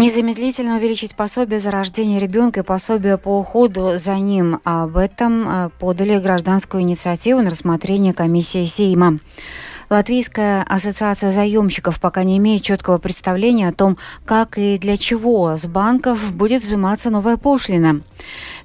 Незамедлительно увеличить пособие за рождение ребенка и пособие по уходу за ним. Об этом э, подали гражданскую инициативу на рассмотрение комиссии Сейма. Латвийская ассоциация заемщиков пока не имеет четкого представления о том, как и для чего с банков будет взиматься новая пошлина.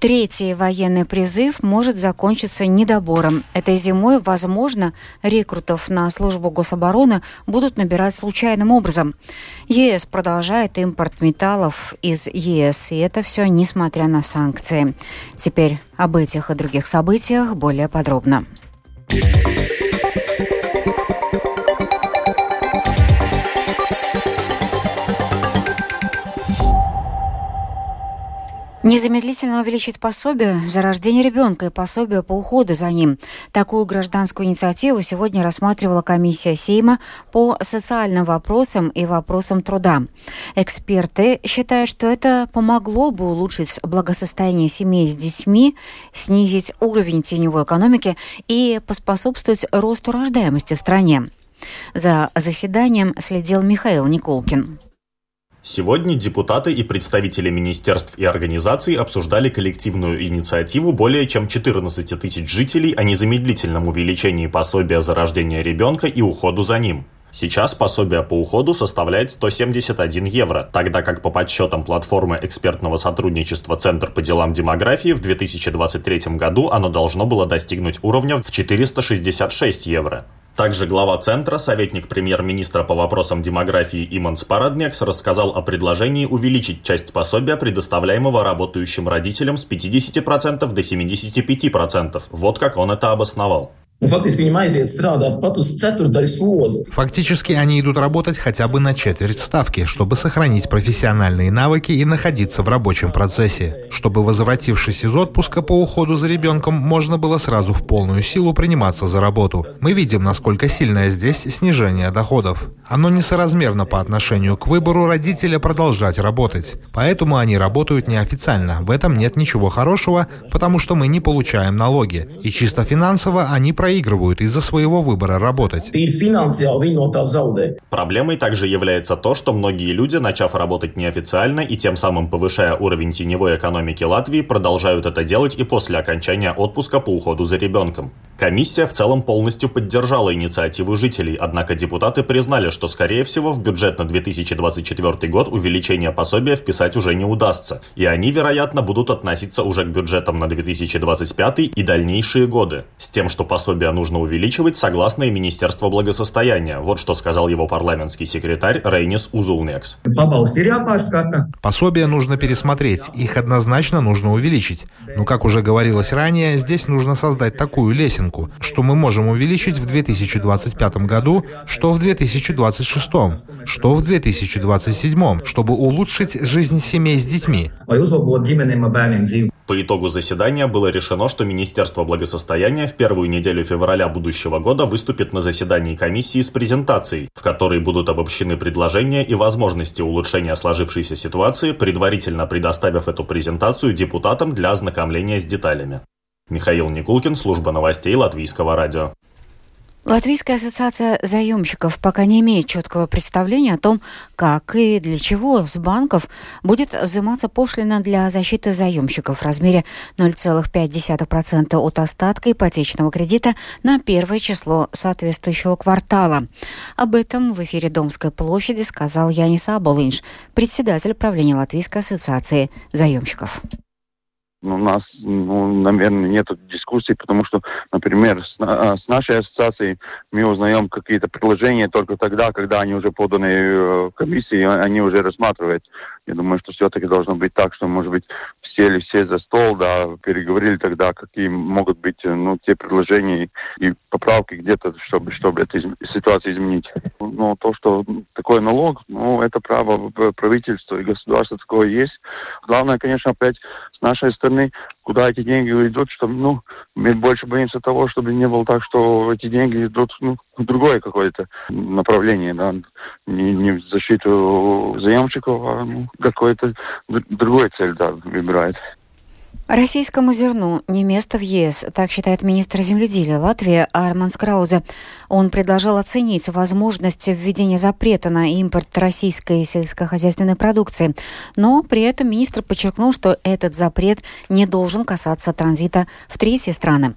Третий военный призыв может закончиться недобором. Этой зимой, возможно, рекрутов на службу гособороны будут набирать случайным образом. ЕС продолжает импорт металлов из ЕС, и это все несмотря на санкции. Теперь об этих и других событиях более подробно. Незамедлительно увеличить пособие за рождение ребенка и пособие по уходу за ним. Такую гражданскую инициативу сегодня рассматривала комиссия Сейма по социальным вопросам и вопросам труда. Эксперты считают, что это помогло бы улучшить благосостояние семей с детьми, снизить уровень теневой экономики и поспособствовать росту рождаемости в стране. За заседанием следил Михаил Николкин. Сегодня депутаты и представители министерств и организаций обсуждали коллективную инициативу более чем 14 тысяч жителей о незамедлительном увеличении пособия за рождение ребенка и уходу за ним. Сейчас пособие по уходу составляет 171 евро, тогда как по подсчетам платформы экспертного сотрудничества Центр по делам демографии в 2023 году оно должно было достигнуть уровня в 466 евро. Также глава Центра, советник премьер-министра по вопросам демографии Иманс Парадмекс рассказал о предложении увеличить часть пособия, предоставляемого работающим родителям с 50% до 75%. Вот как он это обосновал. Viņam aiziet strādāt pat uz ceturdaļas slodzi. Фактически они идут работать хотя бы на четверть ставки, чтобы сохранить профессиональные навыки и находиться в рабочем процессе. Чтобы, возвратившись из отпуска по уходу за ребенком, можно было сразу в полную силу приниматься за работу. Мы видим, насколько сильное здесь снижение доходов. Оно несоразмерно по отношению к выбору родителя продолжать работать. Поэтому они работают неофициально. В этом нет ничего хорошего, потому что мы не получаем налоги. И чисто финансово они проигрывают проигрывают из-за своего выбора работать. Проблемой также является то, что многие люди, начав работать неофициально и тем самым повышая уровень теневой экономики Латвии, продолжают это делать и после окончания отпуска по уходу за ребенком. Комиссия в целом полностью поддержала инициативу жителей, однако депутаты признали, что, скорее всего, в бюджет на 2024 год увеличение пособия вписать уже не удастся, и они, вероятно, будут относиться уже к бюджетам на 2025 и дальнейшие годы, с тем, что пособие нужно увеличивать согласно и Министерство благосостояния. Вот что сказал его парламентский секретарь Рейнис Узулнекс. Пособие нужно пересмотреть, их однозначно нужно увеличить. Но, как уже говорилось ранее, здесь нужно создать такую лесенку, оценку, что мы можем увеличить в 2025 году, что в 2026, что в 2027, чтобы улучшить жизнь семей с детьми. По итогу заседания было решено, что Министерство благосостояния в первую неделю февраля будущего года выступит на заседании комиссии с презентацией, в которой будут обобщены предложения и возможности улучшения сложившейся ситуации, предварительно предоставив эту презентацию депутатам для ознакомления с деталями. Михаил Никулкин, служба новостей Латвийского радио. Латвийская ассоциация заемщиков пока не имеет четкого представления о том, как и для чего с банков будет взиматься пошлина для защиты заемщиков в размере 0,5% от остатка ипотечного кредита на первое число соответствующего квартала. Об этом в эфире Домской площади сказал Янис Аболинш, председатель правления Латвийской ассоциации заемщиков у нас, ну, наверное, нет дискуссий, потому что, например, с, а, с нашей ассоциацией мы узнаем какие-то предложения только тогда, когда они уже поданы э, комиссии, они уже рассматривают. Я думаю, что все-таки должно быть так, что, может быть, сели все за стол, да, переговорили тогда, какие могут быть, э, ну, те предложения и поправки где-то, чтобы, чтобы эту ситуацию изменить. Но то, что такой налог, ну, это право правительства и государства такое есть. Главное, конечно, опять с нашей стороны, куда эти деньги идут, чтобы, ну, мы больше боимся того, чтобы не было так, что эти деньги идут, ну, в другое какое-то направление, да, не, не в защиту заемщиков, а ну, какой-то другой цель, да, выбирает. Российскому зерну не место в ЕС, так считает министр земледелия Латвии Арман Скраузе. Он предложил оценить возможность введения запрета на импорт российской сельскохозяйственной продукции. Но при этом министр подчеркнул, что этот запрет не должен касаться транзита в третьи страны.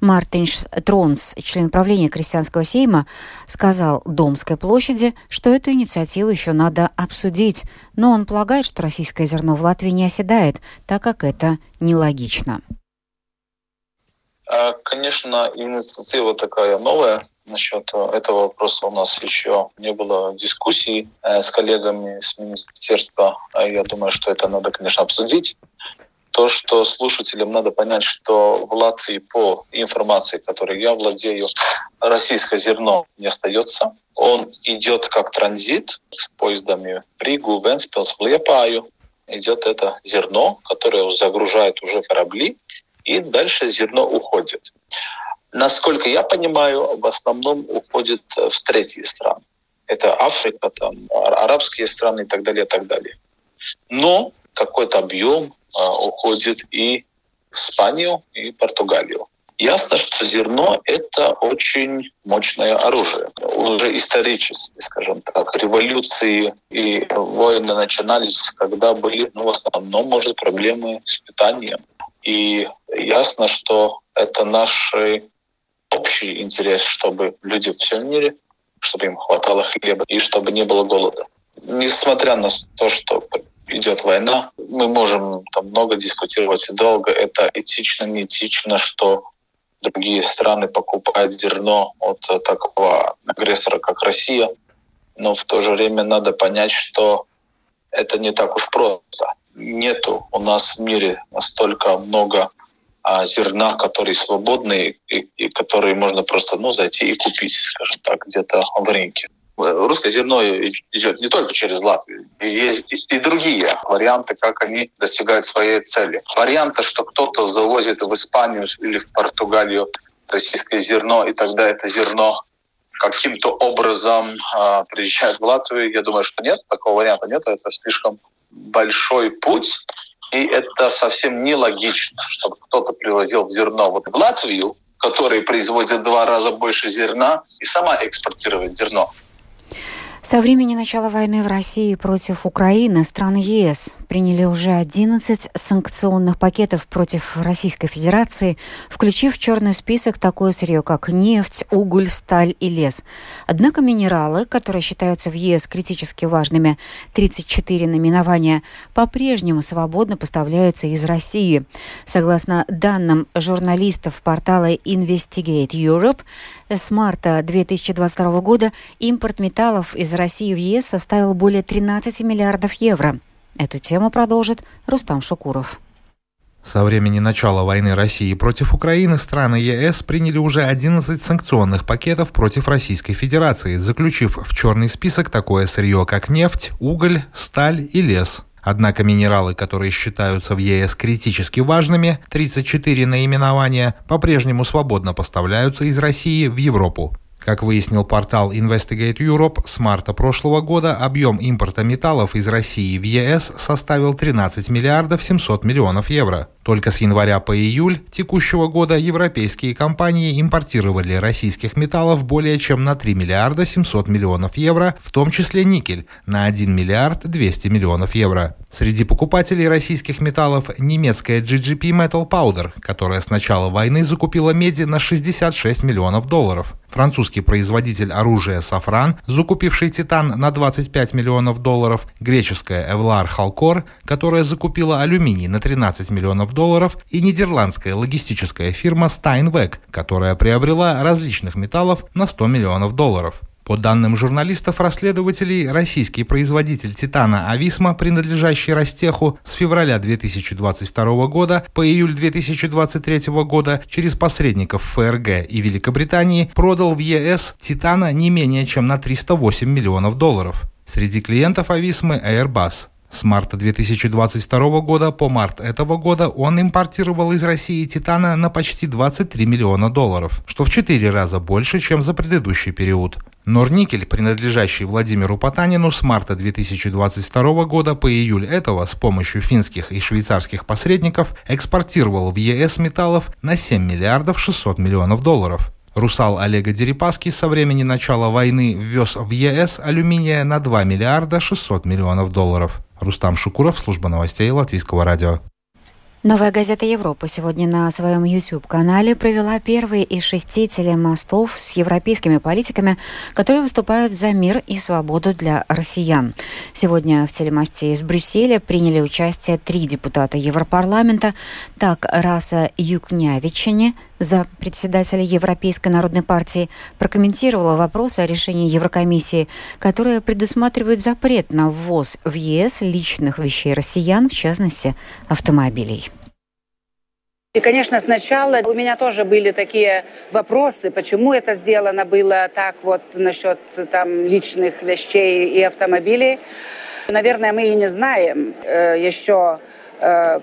Мартин Тронс, член правления крестьянского сейма, сказал Домской площади, что эту инициативу еще надо обсудить. Но он полагает, что российское зерно в Латвии не оседает, так как это нелогично. А, конечно, инициатива такая новая. Насчет этого вопроса у нас еще не было дискуссий э, с коллегами с министерства. А я думаю, что это надо, конечно, обсудить. То, что слушателям надо понять, что в Латвии по информации, которой я владею, российское зерно не остается. Он идет как транзит с поездами в Ригу, Венспилс, в Лепаю идет это зерно, которое загружает уже корабли, и дальше зерно уходит. Насколько я понимаю, в основном уходит в третьи страны. Это Африка, там, арабские страны и так далее, и так далее. Но какой-то объем а, уходит и в Испанию, и Португалию. Ясно, что зерно — это очень мощное оружие. Уже исторически, скажем так, революции и войны начинались, когда были, ну, в основном, может, проблемы с питанием. И ясно, что это наш общий интерес, чтобы люди в всем мире, чтобы им хватало хлеба и чтобы не было голода. Несмотря на то, что идет война, мы можем там много дискутировать и долго. Это этично, не этично, что другие страны покупают зерно от такого агрессора, как Россия. Но в то же время надо понять, что это не так уж просто. Нету у нас в мире настолько много а, зерна, которые свободные и, и которые можно просто ну, зайти и купить, скажем так, где-то в рынке русское зерно идет не только через Латвию. Есть и другие варианты, как они достигают своей цели. Варианты, что кто-то завозит в Испанию или в Португалию российское зерно, и тогда это зерно каким-то образом э, приезжает в Латвию, я думаю, что нет, такого варианта нет, это слишком большой путь, и это совсем нелогично, чтобы кто-то привозил зерно вот в Латвию, который производит два раза больше зерна, и сама экспортирует зерно. Со времени начала войны в России против Украины страны ЕС приняли уже 11 санкционных пакетов против Российской Федерации, включив в черный список такое сырье, как нефть, уголь, сталь и лес. Однако минералы, которые считаются в ЕС критически важными, 34 наименования, по-прежнему свободно поставляются из России. Согласно данным журналистов портала Investigate Europe, с марта 2022 года импорт металлов из России в ЕС составил более 13 миллиардов евро. Эту тему продолжит Рустам Шукуров. Со времени начала войны России против Украины страны ЕС приняли уже 11 санкционных пакетов против Российской Федерации, заключив в черный список такое сырье, как нефть, уголь, сталь и лес. Однако минералы, которые считаются в ЕС критически важными, 34 наименования, по-прежнему свободно поставляются из России в Европу. Как выяснил портал Investigate Europe, с марта прошлого года объем импорта металлов из России в ЕС составил 13 миллиардов 700 миллионов евро. Только с января по июль текущего года европейские компании импортировали российских металлов более чем на 3 миллиарда 700 миллионов евро, в том числе никель на 1 миллиард 200 миллионов евро. Среди покупателей российских металлов немецкая GGP Metal Powder, которая с начала войны закупила меди на 66 миллионов долларов. Французский производитель оружия «Сафран», закупивший титан на 25 миллионов долларов, греческая «Эвлар Халкор», которая закупила алюминий на 13 миллионов долларов, и нидерландская логистическая фирма Steinweg, которая приобрела различных металлов на 100 миллионов долларов. По данным журналистов-расследователей, российский производитель титана «Ависма», принадлежащий Ростеху, с февраля 2022 года по июль 2023 года через посредников ФРГ и Великобритании продал в ЕС титана не менее чем на 308 миллионов долларов. Среди клиентов «Ависмы» Airbus. С марта 2022 года по март этого года он импортировал из России титана на почти 23 миллиона долларов, что в 4 раза больше, чем за предыдущий период. Норникель, принадлежащий Владимиру Потанину, с марта 2022 года по июль этого с помощью финских и швейцарских посредников экспортировал в ЕС металлов на 7 миллиардов 600 миллионов долларов. Русал Олега Дерипаски со времени начала войны ввез в ЕС алюминия на 2 миллиарда 600 миллионов долларов. Рустам Шукуров, служба новостей Латвийского радио. Новая газета Европа сегодня на своем YouTube-канале провела первый из шести телемостов с европейскими политиками, которые выступают за мир и свободу для россиян. Сегодня в телемосте из Брюсселя приняли участие три депутата Европарламента. Так, Раса Юкнявичине, за председателя Европейской народной партии, прокомментировала вопросы о решении Еврокомиссии, которое предусматривает запрет на ввоз в ЕС личных вещей россиян, в частности, автомобилей. И, конечно, сначала у меня тоже были такие вопросы, почему это сделано было так вот насчет там личных вещей и автомобилей. Наверное, мы и не знаем э, еще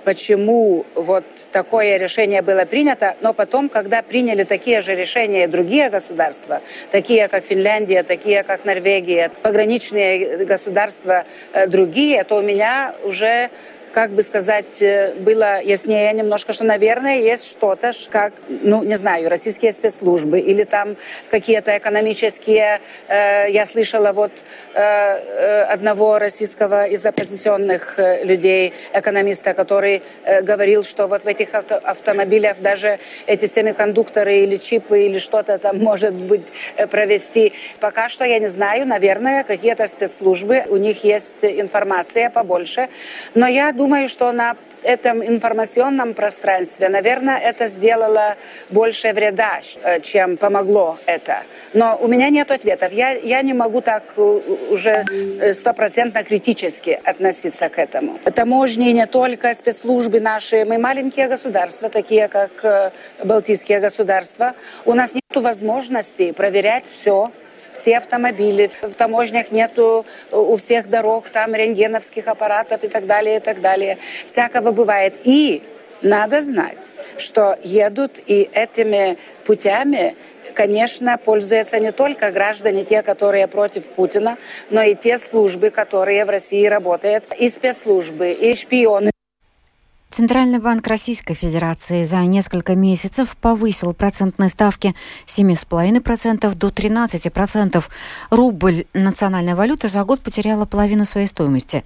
почему вот такое решение было принято, но потом, когда приняли такие же решения другие государства, такие как Финляндия, такие как Норвегия, пограничные государства э, другие, то у меня уже как бы сказать, э, было яснее немножко, что, наверное, есть что-то, как, ну, не знаю, российские спецслужбы или там какие-то экономические... Э, я слышала вот э, э одного российского из оппозиционных э, людей, экономиста, который э, говорил, что вот в этих авто автомобилях даже эти семикондукторы или чипы или что-то там может быть провести. Пока что я не знаю, наверное, какие-то спецслужбы, у них есть информация побольше, но я думаю, думаю, что на этом информационном пространстве, наверное, это сделало больше вреда, э, чем помогло это. Но у меня нет ответов. Я, я не могу так э, уже э, стопроцентно критически относиться к этому. Таможни не только спецслужбы наши, мы маленькие государства, такие как Балтийские государства. У нас нет возможности проверять все все автомобили, в таможнях нету у всех дорог там рентгеновских аппаратов и так далее, и так далее. Всякого бывает. И надо знать, что едут и этими путями конечно, пользуются не только граждане, те, которые против Путина, но и те службы, которые в России работают, и спецслужбы, и шпионы. Центральный банк Российской Федерации за несколько месяцев повысил процентные ставки с 7,5% до 13%. Рубль, национальная валюта, за год потеряла половину своей стоимости.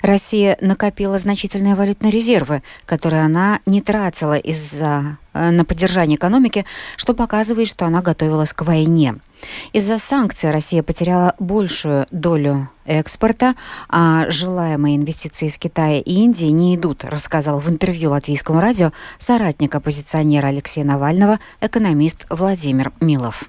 Россия накопила значительные валютные резервы, которые она не тратила из-за на поддержание экономики, что показывает, что она готовилась к войне. Из-за санкций Россия потеряла большую долю экспорта, а желаемые инвестиции из Китая и Индии не идут, рассказал в интервью латвийскому радио соратник оппозиционера Алексея Навального, экономист Владимир Милов.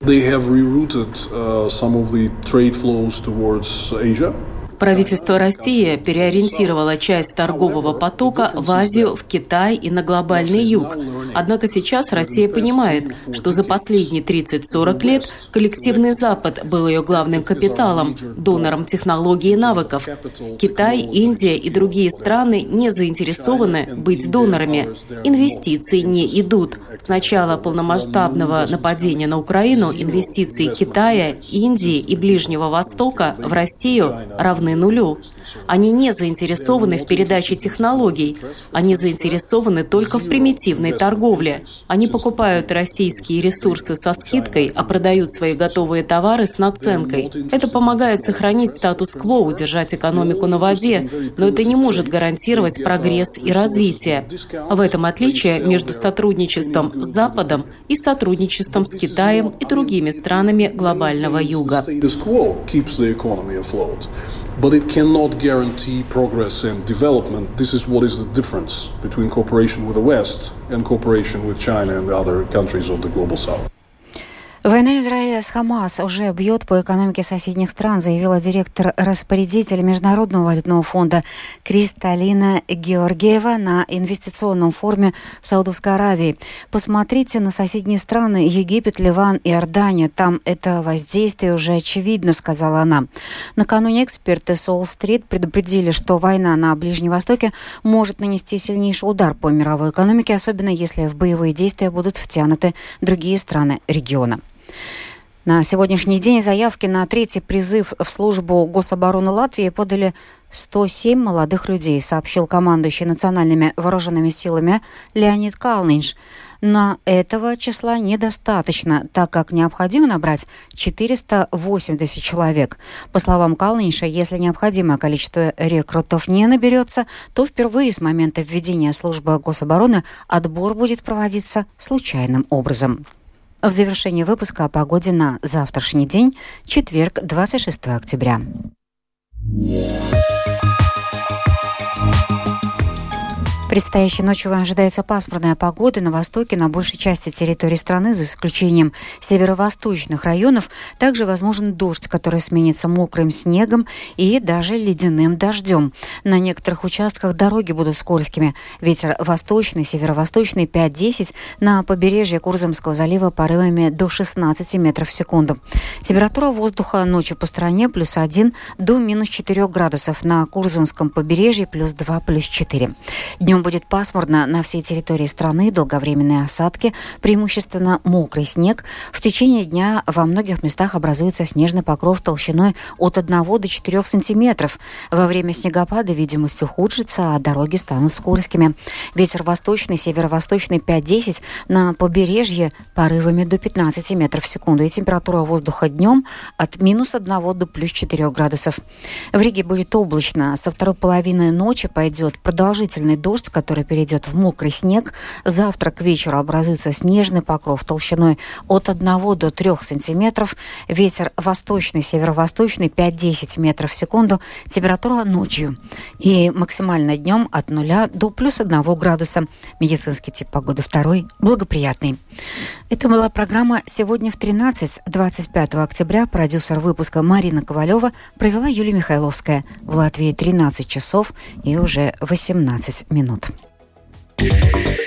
They have rerouted uh, some of the trade flows towards Asia. Правительство России переориентировало часть торгового потока в Азию, в Китай и на глобальный юг. Однако сейчас Россия понимает, что за последние 30-40 лет коллективный Запад был ее главным капиталом, донором технологий и навыков. Китай, Индия и другие страны не заинтересованы быть донорами. Инвестиции не идут. С начала полномасштабного нападения на Украину инвестиции Китая, Индии и Ближнего Востока в Россию равны равны нулю. Они не заинтересованы в передаче технологий. Они заинтересованы только в примитивной торговле. Они покупают российские ресурсы со скидкой, а продают свои готовые товары с наценкой. Это помогает сохранить статус-кво, удержать экономику на воде, но это не может гарантировать прогресс и развитие. В этом отличие между сотрудничеством с Западом и сотрудничеством с Китаем и другими странами глобального юга but it cannot guarantee progress and development. This is what is the difference between cooperation with the West and cooperation with China and the other countries of the global south. Война Израиля с Хамас уже бьет по экономике соседних стран, заявила директор-распорядитель Международного валютного фонда Кристалина Георгиева на инвестиционном форуме в Саудовской Аравии. Посмотрите на соседние страны Египет, Ливан и Иордания. Там это воздействие уже очевидно, сказала она. Накануне эксперты Солл-стрит предупредили, что война на Ближнем Востоке может нанести сильнейший удар по мировой экономике, особенно если в боевые действия будут втянуты другие страны региона. На сегодняшний день заявки на третий призыв в службу гособороны Латвии подали 107 молодых людей, сообщил командующий национальными вооруженными силами Леонид Калнинш. На этого числа недостаточно, так как необходимо набрать 480 человек. По словам Калнинша, если необходимое количество рекрутов не наберется, то впервые с момента введения службы гособороны отбор будет проводиться случайным образом. В завершении выпуска о погоде на завтрашний день, четверг, 26 октября. Предстоящей ночью ожидается пасмурная погода на востоке, на большей части территории страны, за исключением северо-восточных районов. Также возможен дождь, который сменится мокрым снегом и даже ледяным дождем. На некоторых участках дороги будут скользкими. Ветер восточный, северо-восточный 5-10, на побережье Курзамского залива порывами до 16 метров в секунду. Температура воздуха ночью по стране плюс 1 до минус 4 градусов. На Курзамском побережье плюс 2, плюс 4. Днем Днем будет пасмурно на всей территории страны, долговременные осадки, преимущественно мокрый снег. В течение дня во многих местах образуется снежный покров толщиной от 1 до 4 сантиметров. Во время снегопада видимость ухудшится, а дороги станут скользкими. Ветер восточный, северо-восточный 5-10, на побережье порывами до 15 метров в секунду. И температура воздуха днем от минус 1 до плюс 4 градусов. В Риге будет облачно. Со второй половины ночи пойдет продолжительный дождь дождь, который перейдет в мокрый снег. Завтра к вечеру образуется снежный покров толщиной от 1 до 3 сантиметров. Ветер восточный, северо-восточный 5-10 метров в секунду. Температура ночью. И максимально днем от 0 до плюс 1 градуса. Медицинский тип погоды второй благоприятный. Это была программа «Сегодня в 13». 25 октября продюсер выпуска Марина Ковалева провела Юлия Михайловская. В Латвии 13 часов и уже 18 минут.